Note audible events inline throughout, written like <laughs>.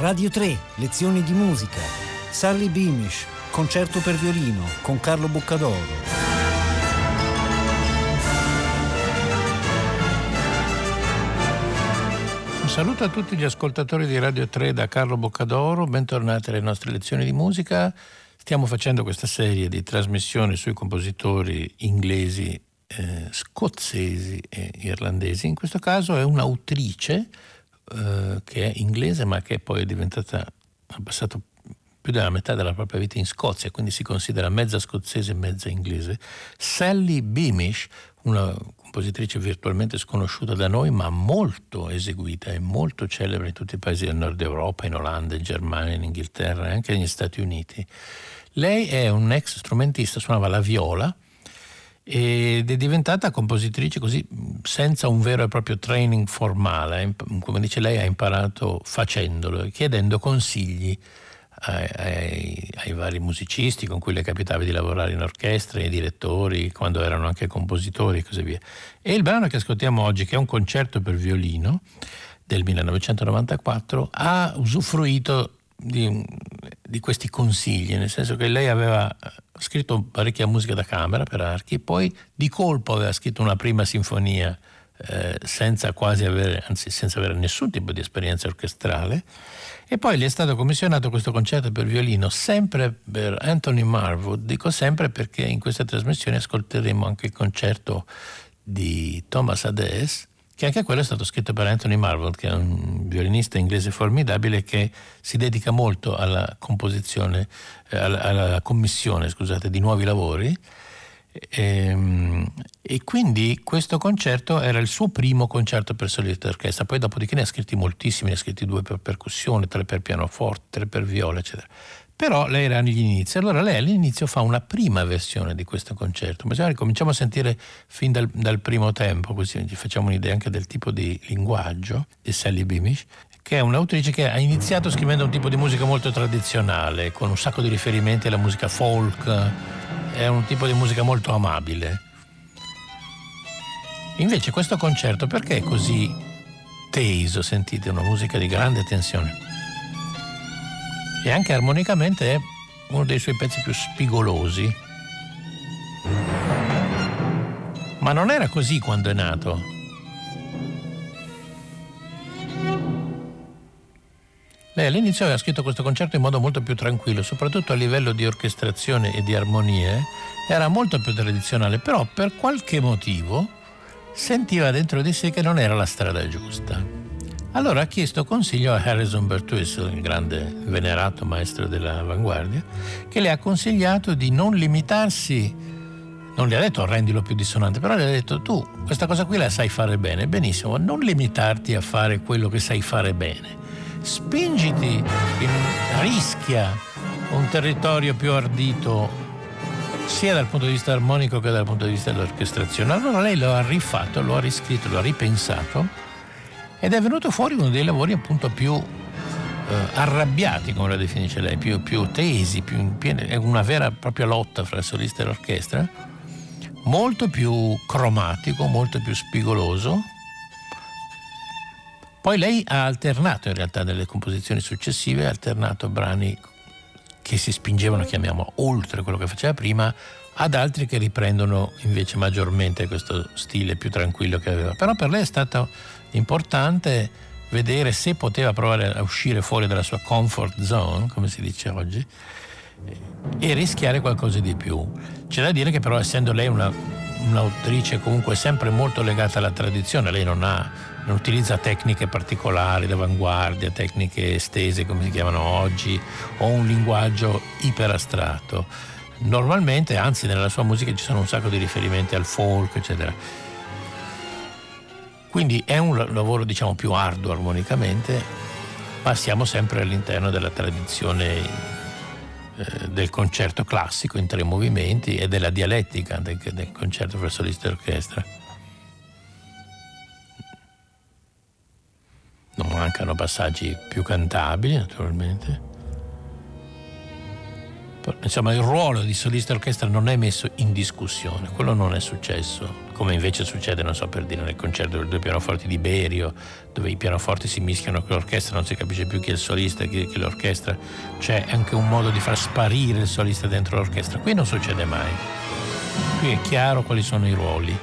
Radio 3, lezioni di musica. Sally Beamish, concerto per violino con Carlo Boccadoro. Un saluto a tutti gli ascoltatori di Radio 3 da Carlo Boccadoro, bentornati alle nostre lezioni di musica. Stiamo facendo questa serie di trasmissioni sui compositori inglesi, eh, scozzesi e irlandesi. In questo caso è un'autrice eh, che è inglese ma che poi è diventata, ha passato più della metà della propria vita in Scozia, quindi si considera mezza scozzese e mezza inglese, Sally Beamish, una compositrice virtualmente sconosciuta da noi, ma molto eseguita e molto celebre in tutti i paesi del nord Europa, in Olanda, in Germania, in Inghilterra e anche negli Stati Uniti. Lei è un ex strumentista, suonava la viola ed è diventata compositrice così senza un vero e proprio training formale, come dice lei ha imparato facendolo, chiedendo consigli ai, ai, ai, vari musicisti con cui le capitava di lavorare in orchestre, ai direttori, quando erano anche compositori e così via. E il brano che ascoltiamo oggi, che è un concerto per violino del 1994, ha usufruito di, di questi consigli, nel senso che lei aveva scritto parecchia musica da camera per archi, poi di colpo aveva scritto una prima sinfonia eh, senza quasi avere, anzi senza avere nessun tipo di esperienza orchestrale. E poi gli è stato commissionato questo concerto per violino sempre per Anthony Marwood, dico sempre perché in questa trasmissione ascolteremo anche il concerto di Thomas Adès, che anche quello è stato scritto per Anthony Marwood, che è un violinista inglese formidabile che si dedica molto alla composizione, eh, alla, alla commissione scusate, di nuovi lavori e, ehm, e, quindi questo concerto era il suo primo concerto per solista d'orchestra, poi dopodiché ne ha scritti moltissimi, ne ha scritti due per percussione, tre per pianoforte, tre per viola, eccetera. Però lei era agli inizi, allora lei all'inizio fa una prima versione di questo concerto, ma se cominciamo a sentire fin dal, dal, primo tempo, così ci facciamo un'idea anche del tipo di linguaggio di Sally Beamish, che è un'autrice che ha iniziato scrivendo un tipo di musica molto tradizionale, con un sacco di riferimenti alla musica folk, è un tipo di musica molto amabile. Invece questo concerto perché è così teso, sentite, una musica di grande tensione? E anche armonicamente è uno dei suoi pezzi più spigolosi. Ma non era così quando è nato. Lei all'inizio aveva scritto questo concerto in modo molto più tranquillo, soprattutto a livello di orchestrazione e di armonie, era molto più tradizionale, però per qualche motivo sentiva dentro di sé che non era la strada giusta. Allora ha chiesto consiglio a Harrison Birtwistle, il grande venerato maestro dell'avanguardia, che le ha consigliato di non limitarsi, non le ha detto rendilo più dissonante, però le ha detto tu questa cosa qui la sai fare bene, benissimo, non limitarti a fare quello che sai fare bene spingiti, in, rischia un territorio più ardito sia dal punto di vista armonico che dal punto di vista dell'orchestrazione. Allora lei lo ha rifatto, lo ha riscritto, lo ha ripensato ed è venuto fuori uno dei lavori appunto più eh, arrabbiati, come lo definisce lei, più, più tesi, più è una vera e propria lotta fra il solista e l'orchestra, molto più cromatico, molto più spigoloso, poi lei ha alternato in realtà nelle composizioni successive, ha alternato brani che si spingevano, chiamiamo, oltre quello che faceva prima, ad altri che riprendono invece maggiormente questo stile più tranquillo che aveva. Però per lei è stato importante vedere se poteva provare a uscire fuori dalla sua comfort zone, come si dice oggi, e rischiare qualcosa di più. C'è da dire che però essendo lei una, un'autrice comunque sempre molto legata alla tradizione, lei non ha non utilizza tecniche particolari d'avanguardia, tecniche estese come si chiamano oggi, o un linguaggio iperastratto. Normalmente, anzi nella sua musica ci sono un sacco di riferimenti al folk, eccetera. Quindi è un lavoro diciamo più arduo armonicamente, ma siamo sempre all'interno della tradizione eh, del concerto classico in tre movimenti e della dialettica del, del concerto per solista e orchestra. Non mancano passaggi più cantabili, naturalmente. Insomma il ruolo di solista orchestra non è messo in discussione, quello non è successo, come invece succede, non so per dire, nel concerto dei due pianoforti di Berio, dove i pianoforti si mischiano con l'orchestra, non si capisce più chi è il solista e chi è l'orchestra, c'è anche un modo di far sparire il solista dentro l'orchestra, qui non succede mai, qui è chiaro quali sono i ruoli.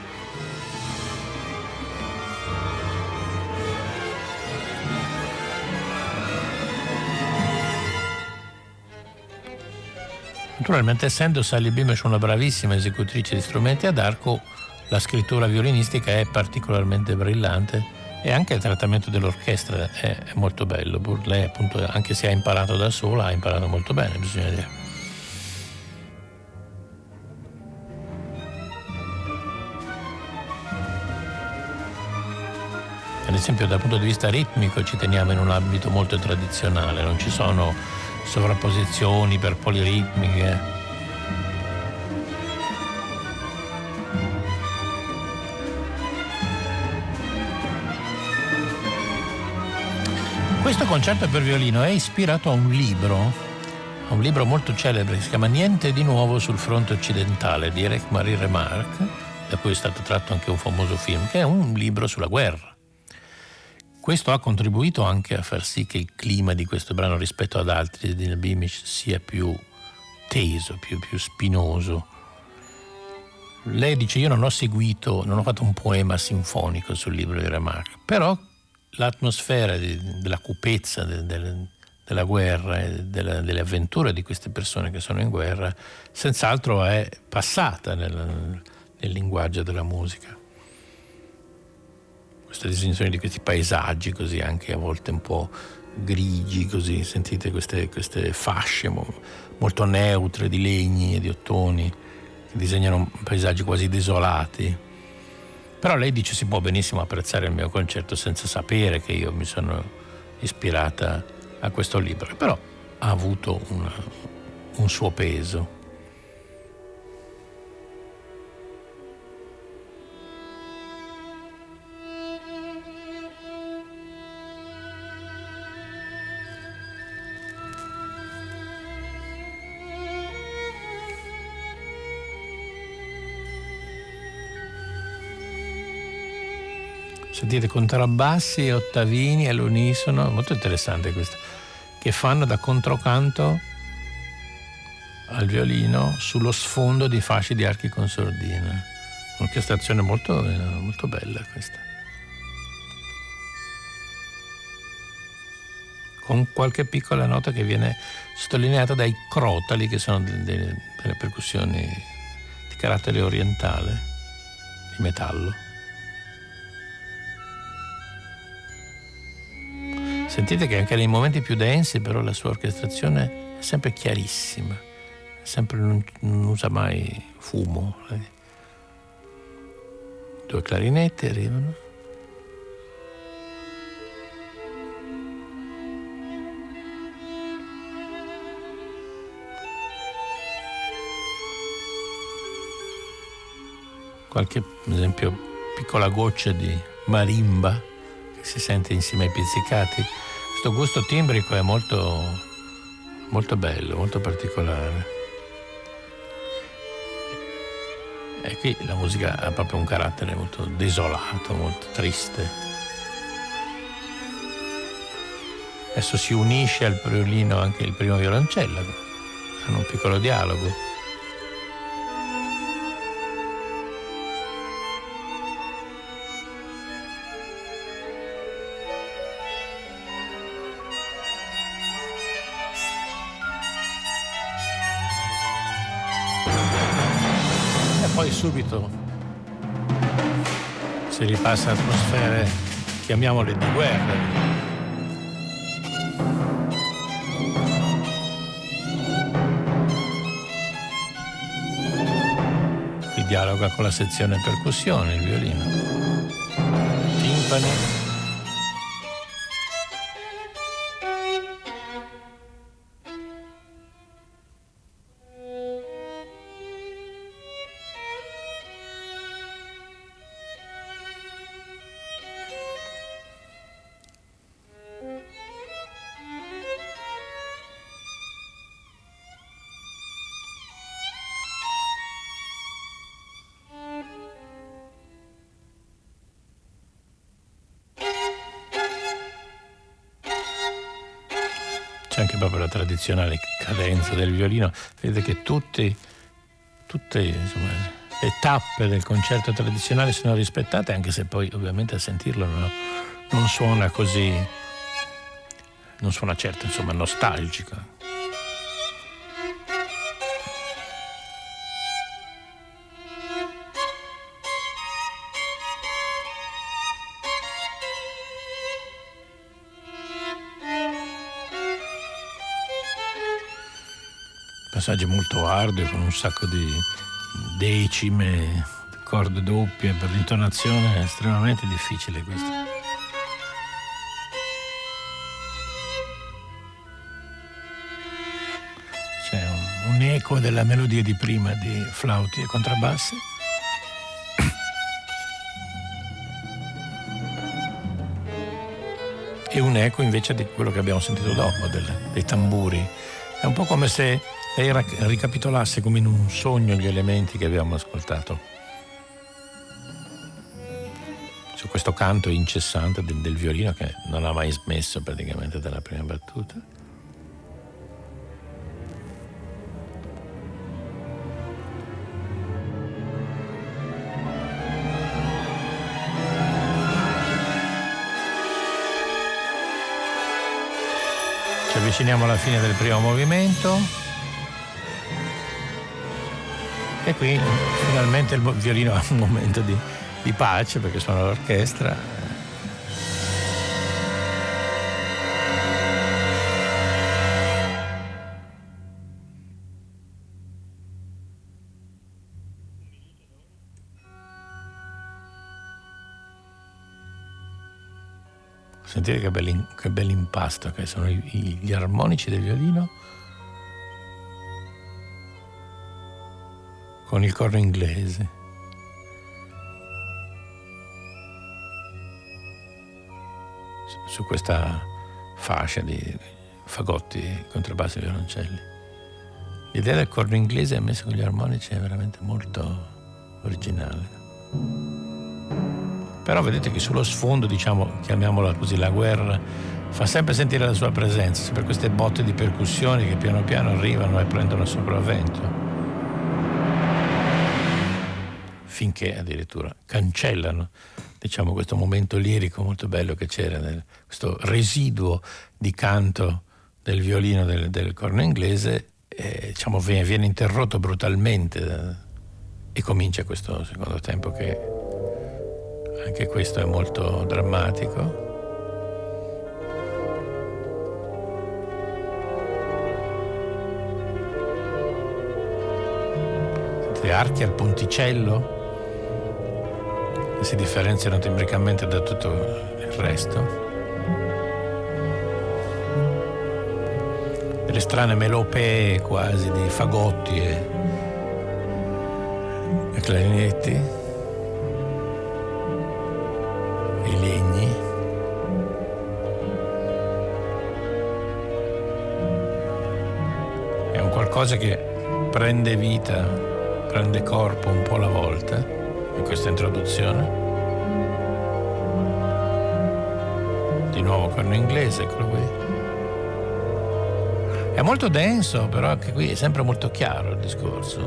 Naturalmente essendo Sally Beamish una bravissima esecutrice di strumenti ad arco, la scrittura violinistica è particolarmente brillante e anche il trattamento dell'orchestra è, molto bello. Lei appunto, anche se ha imparato da sola, ha imparato molto bene, bisogna dire. Ad esempio dal punto di vista ritmico ci teniamo in un ambito molto tradizionale, non ci sono sovrapposizioni per poliritmiche. Questo concerto per violino è ispirato a un libro, a un libro molto celebre si chiama Niente di nuovo sul fronte occidentale di Eric Marie Remarque, da cui è stato tratto anche un famoso film, che è un libro sulla guerra. Questo ha contribuito anche a far sì che il clima di questo brano rispetto ad altri di Beamish sia più teso, più, più spinoso. Lei dice io non ho seguito, non ho fatto un poema sinfonico sul libro di Remarque, però l'atmosfera di, della cupezza de, de, della guerra e della, delle avventure di queste persone che sono in guerra senz'altro è passata nel, nel linguaggio della musica questa distinzione di questi paesaggi così anche a volte un po' grigi così, sentite queste, queste fasce molto neutre di legni e di ottoni che disegnano paesaggi quasi desolati. Però lei dice si può benissimo apprezzare il mio concerto senza sapere che io mi sono ispirata a questo libro, però ha avuto una, un suo peso. Sentite contrabbassi e ottavini all'unisono, molto interessante questo, che fanno da controcanto al violino sullo sfondo di fasci di archi con sordine. Un'orchestrazione molto, molto bella questa. Con qualche piccola nota che viene sottolineata dai crotali, che sono delle, delle percussioni di carattere orientale, di metallo. Sentite che anche nei momenti più densi però la sua orchestrazione è sempre chiarissima, sempre non, non usa mai fumo. Due clarinetti arrivano. Qualche, ad esempio, piccola goccia di marimba che si sente insieme ai pizzicati questo gusto timbrico è molto, molto bello, molto particolare. E qui la musica ha proprio un carattere molto desolato, molto triste. Adesso si unisce al violino anche il primo violoncello, hanno un piccolo dialogo. Si ripassa atmosfere, chiamiamole di guerra. Dialoga con la sezione percussione, il violino. Timpani. Tradizionale cadenza del violino. Vedete che tutti, tutte insomma, le tappe del concerto tradizionale sono rispettate, anche se poi ovviamente a sentirlo no, non suona così, non suona certo insomma nostalgico. Passaggi molto ardui con un sacco di decime, corde doppie per l'intonazione è estremamente difficile questo. C'è un, un eco della melodia di prima di flauti e contrabbassi. e un eco invece di quello che abbiamo sentito dopo, del, dei tamburi. È un po' come se e ricapitolasse come in un sogno gli elementi che abbiamo ascoltato. Su questo canto incessante del, del violino che non ha mai smesso praticamente dalla prima battuta. Ci avviciniamo alla fine del primo movimento. E qui finalmente il violino ha un momento di, di pace perché suona l'orchestra. Sentite che, bel impasto che sono gli armonici del violino con il corno inglese. Su questa fascia di fagotti, contrabbassi e violoncelli. L'idea del corno inglese messo con gli armonici è veramente molto originale. Però vedete che sullo sfondo, diciamo, chiamiamola così, la guerra, fa sempre sentire la sua presenza, sempre queste botte di percussioni che piano piano arrivano e prendono sopravvento. Finché addirittura cancellano diciamo, questo momento lirico molto bello che c'era, nel, questo residuo di canto del violino del, del corno inglese, eh, diciamo, viene, viene, interrotto brutalmente da, e comincia questo secondo tempo che anche questo è molto drammatico. Sentite archi al ponticello si differenziano timbricamente da tutto il resto. Delle strane melopee quasi di fagotti e, e clarinetti e legni. È un qualcosa che prende vita, prende corpo un po' alla volta in questa introduzione. Di nuovo corno inglese, eccolo qui. È molto denso, però anche qui è sempre molto chiaro il discorso.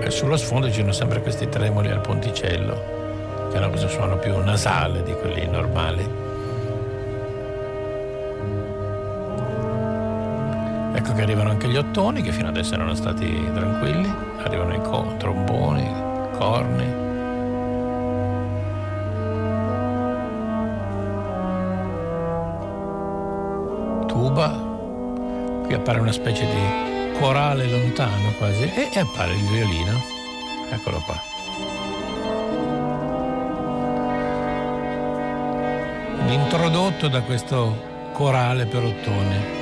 E sullo sfondo ci sono sempre questi tremoli al ponticello, che hanno questo suono più nasale di quelli normali. Ecco che arrivano anche gli ottoni, che fino adesso erano stati tranquilli, arrivano i co- tromboni, corni. Tuba, qui appare una specie di corale lontano quasi, e, e appare il violino. Eccolo qua. Introdotto da questo corale per ottoni.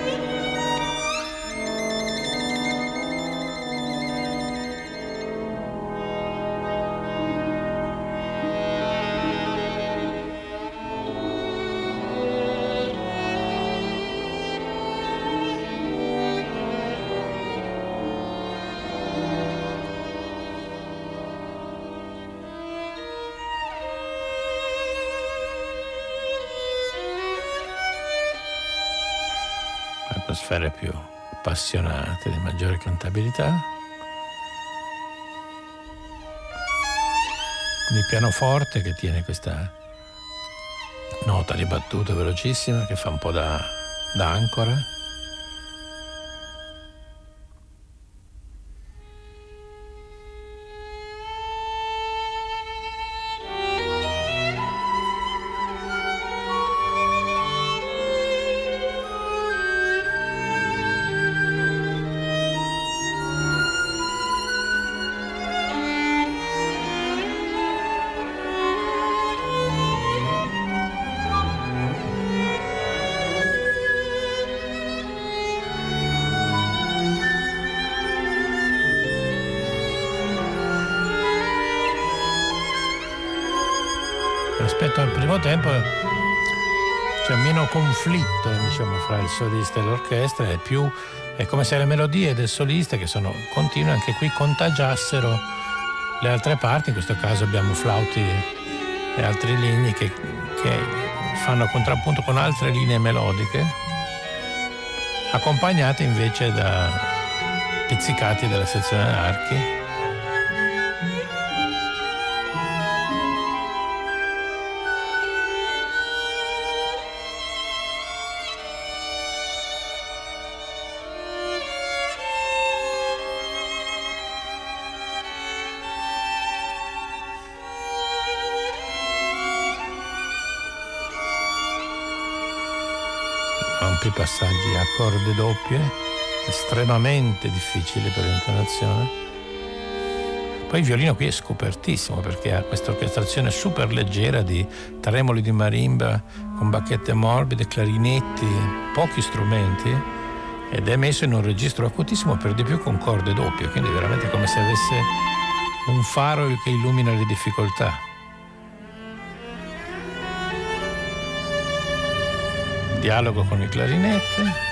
Atmosfere più appassionate, di maggiore cantabilità. Il pianoforte che tiene questa nota ribattuta velocissima che fa un po' da, da ancora. Primo tempo c'è meno conflitto diciamo, fra il solista e l'orchestra, è, più, è come se le melodie del solista che sono continue anche qui contagiassero le altre parti, in questo caso abbiamo flauti e altre linee che, che fanno contrappunto con altre linee melodiche, accompagnate invece da pizzicati della sezione archi. Ampi passaggi a corde doppie, estremamente difficili per l'intonazione. Poi il violino qui è scopertissimo perché ha questa orchestrazione super leggera di tremoli di marimba con bacchette morbide, clarinetti, pochi strumenti ed è messo in un registro acutissimo per di più con corde doppie, quindi veramente come se avesse un faro che illumina le difficoltà. Dialogo con il clarinette.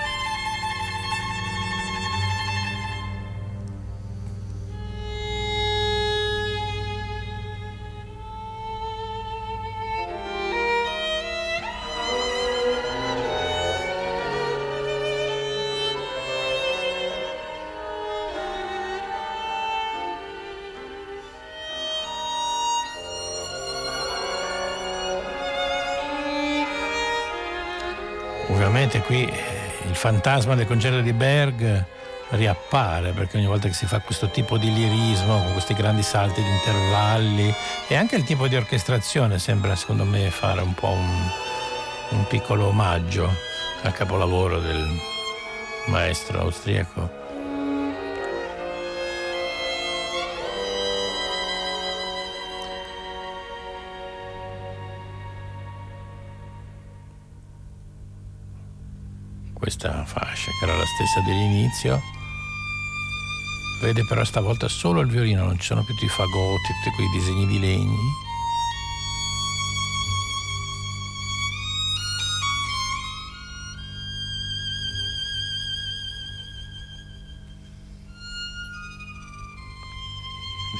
Ovviamente qui eh, il fantasma del concerto di Berg riappare perché ogni volta che si fa questo tipo di lirismo con questi grandi salti di intervalli e anche il tipo di orchestrazione sembra secondo me fare un po' un, un piccolo omaggio al capolavoro del maestro austriaco stessa dell'inizio. Vede però stavolta solo il violino non ci sono più tutti i fagotti tutti quei disegni di legni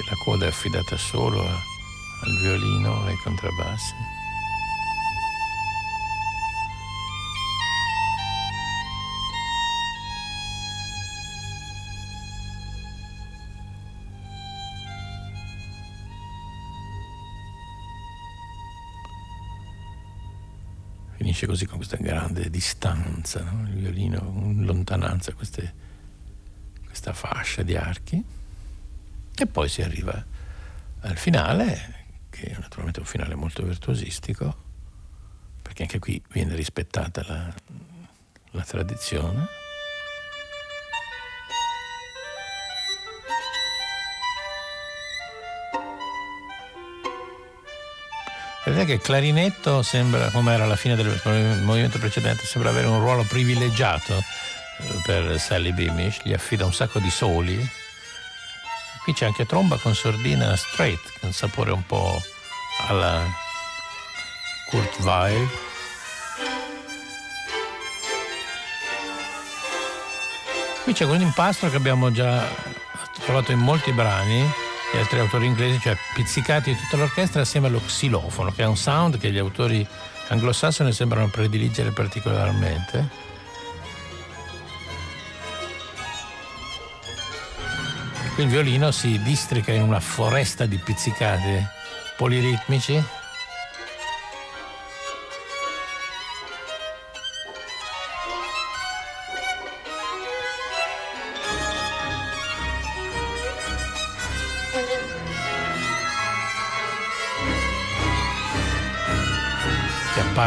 la coda è affidata solo al violino e ai contrabbassi finisce così con questa grande distanza, no? il violino in lontananza, queste, questa fascia di archi e poi si arriva al finale, che è naturalmente un finale molto virtuosistico, perché anche qui viene rispettata la, la tradizione. Vedete che clarinetto sembra, come era alla fine del movimento precedente, sembra avere un ruolo privilegiato eh, per Sally Beamish, gli affida un sacco di soli. Qui c'è anche tromba con sordina straight, con sapore un po' alla Kurt Weill. Qui c'è un impastro che abbiamo già trovato in molti brani, gli altri autori inglesi, cioè pizzicati di tutta l'orchestra assieme allo xilofono, che è un sound che gli autori anglosassoni sembrano prediligere particolarmente. Il violino si districa in una foresta di pizzicati poliritmici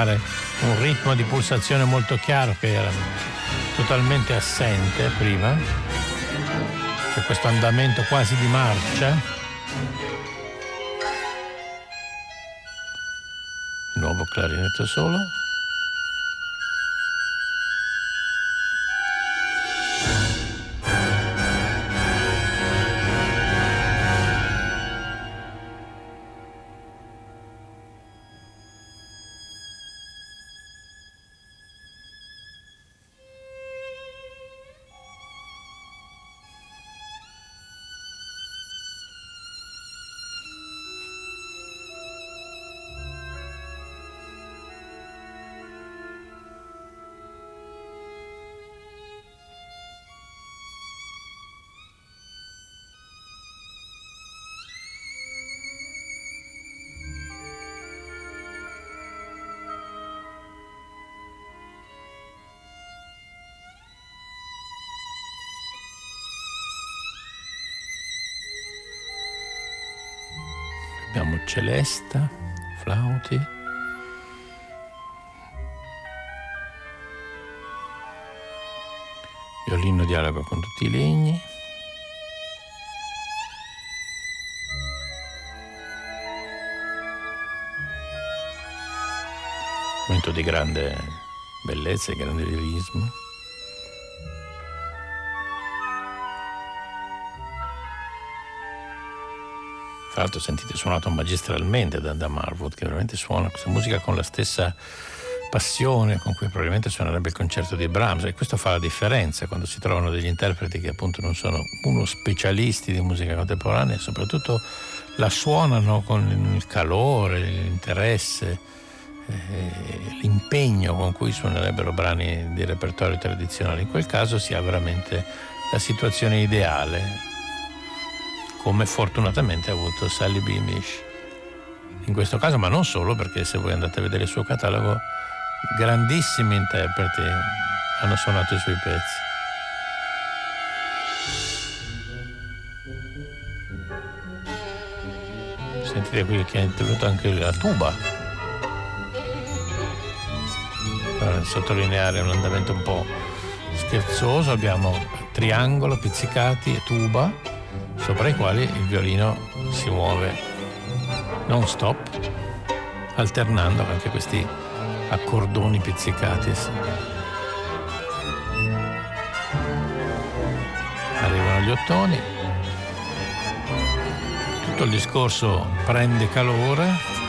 appare un ritmo di pulsazione molto chiaro che era totalmente assente prima. C'è questo andamento quasi di marcia. Nuovo clarinetto solo. Celesta, flauti. Violino dialogo con tutti i legni. Momento di grande bellezza e grande realismo. Tra l'altro sentite suonato magistralmente da, da Marwood, che veramente suona questa musica con la stessa passione con cui probabilmente suonerebbe il concerto di Brahms e questo fa la differenza quando si trovano degli interpreti che appunto non sono uno specialisti di musica contemporanea e soprattutto la suonano con il calore, l'interesse, eh, l'impegno con cui suonerebbero brani di repertorio tradizionale. In quel caso si ha veramente la situazione ideale come fortunatamente ha avuto Sally Beamish in questo caso, ma non solo, perché se voi andate a vedere il suo catalogo, grandissimi interpreti hanno suonato i suoi pezzi. Sentite qui che ha intervenuto anche la tuba, per sottolineare un andamento un po' scherzoso, abbiamo triangolo, pizzicati e tuba sopra i quali il violino si muove. Non stop, alternando anche questi accordoni pizzicati. Arrivano gli ottoni, tutto il discorso prende calore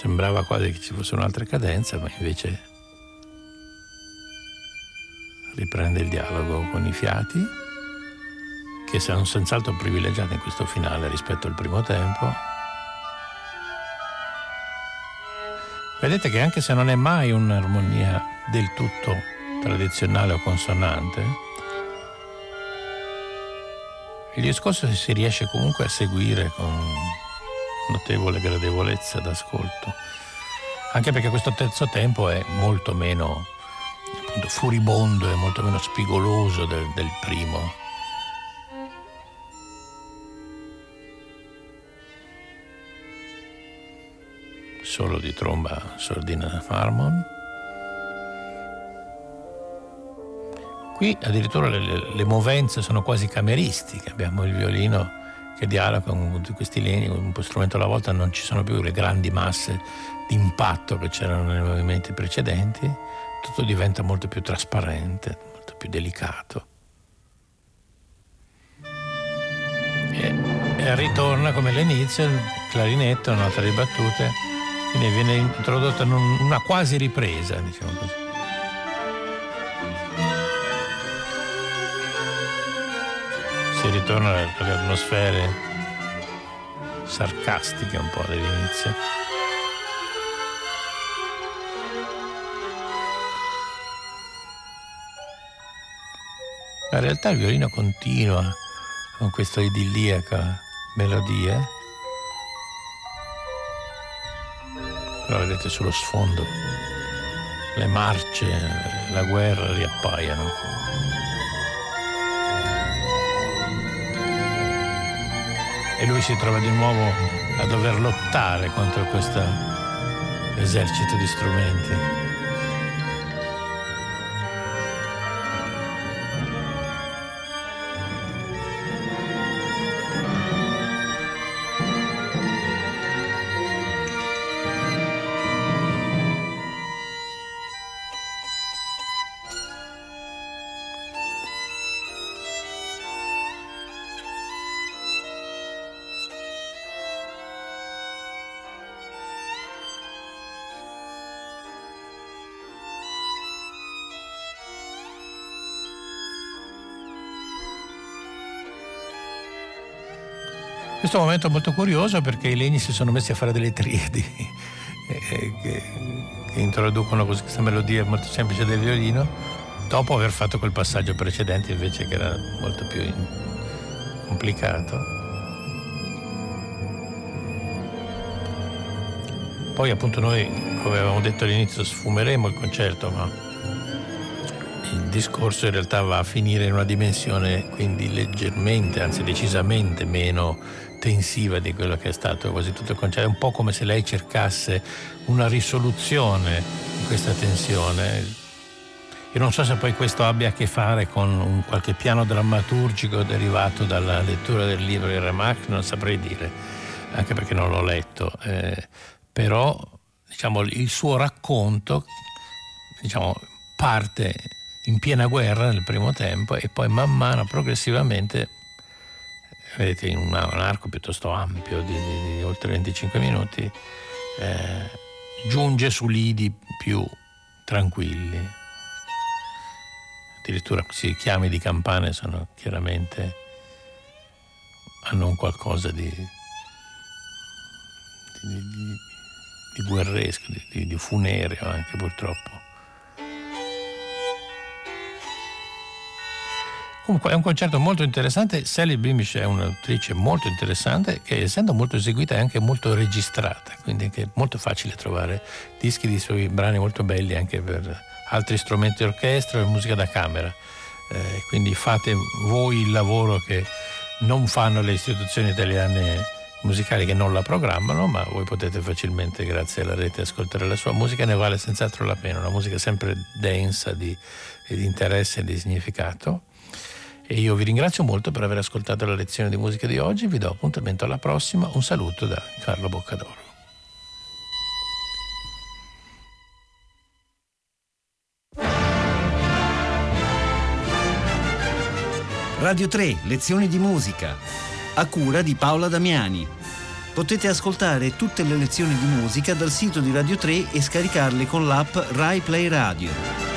sembrava quasi che ci fosse un'altra cadenza, ma invece riprende il dialogo con i fiati, che sono senz'altro privilegiati in questo finale rispetto al primo tempo. Vedete che anche se non è mai un'armonia del tutto tradizionale o consonante, il discorso si riesce comunque a seguire con notevole gradevolezza d'ascolto, anche perché questo terzo tempo è molto meno appunto, furibondo e molto meno spigoloso del, del primo. Solo di tromba sordina Harmon. Qui addirittura le, le, movenze sono quasi cameristiche, abbiamo il violino che dialoga con questi legni, un strumento alla volta non ci sono più le grandi masse di impatto che c'erano nei movimenti precedenti, tutto diventa molto più trasparente, molto più delicato. E, ritorna come all'inizio il clarinetto, nota di battute, quindi viene introdotta una quasi ripresa, diciamo così. Si ritorna alle atmosfere sarcastiche un po' dell'inizio. In realtà il violino continua con questa idilliaca melodia. Però vedete sullo sfondo le marce, la guerra riappaiono. E lui si trova di nuovo a dover lottare contro questo esercito di strumenti. Questo è un momento molto curioso perché i legni si sono messi a fare delle triadi <laughs> eh, che, che, introducono questa melodia molto semplice del violino dopo aver fatto quel passaggio precedente invece che era molto più complicato. Poi appunto noi, come avevamo detto all'inizio, sfumeremo il concerto, ma il discorso in realtà va a finire in una dimensione quindi leggermente, anzi decisamente meno tensiva di quello che è stato quasi tutto il concerto. È un po' come se lei cercasse una risoluzione di questa tensione. Io non so se poi questo abbia a che fare con un qualche piano drammaturgico derivato dalla lettura del libro di Remarque, non saprei dire, anche perché non l'ho letto. Eh, però diciamo, il suo racconto diciamo, parte in piena guerra nel primo tempo e poi man mano progressivamente vedete in un, arco piuttosto ampio di, di, di oltre 25 minuti, eh, giunge su lidi più tranquilli. Addirittura questi chiami di campane sono chiaramente hanno un qualcosa di, di, guerresco, di funereo anche purtroppo. Comunque è un concerto molto interessante, Sally Beamish è un'attrice molto interessante che essendo molto eseguita è anche molto registrata, quindi è molto facile trovare dischi di suoi brani molto belli anche per altri strumenti d'orchestra e musica da camera. Eh, quindi fate voi il lavoro che non fanno le istituzioni italiane musicali che non la programmano, ma voi potete facilmente, grazie alla rete, ascoltare la sua musica, ne vale senz'altro la pena, una musica sempre densa di, di interesse e di significato. E io vi ringrazio molto per aver ascoltato la lezione di musica di oggi, vi do appuntamento alla prossima, un saluto da Carlo Boccadoro. Radio 3, lezioni di musica, a cura di Paola Damiani. Potete ascoltare tutte le lezioni di musica dal sito di Radio 3 e scaricarle con l'app Rai Play Radio.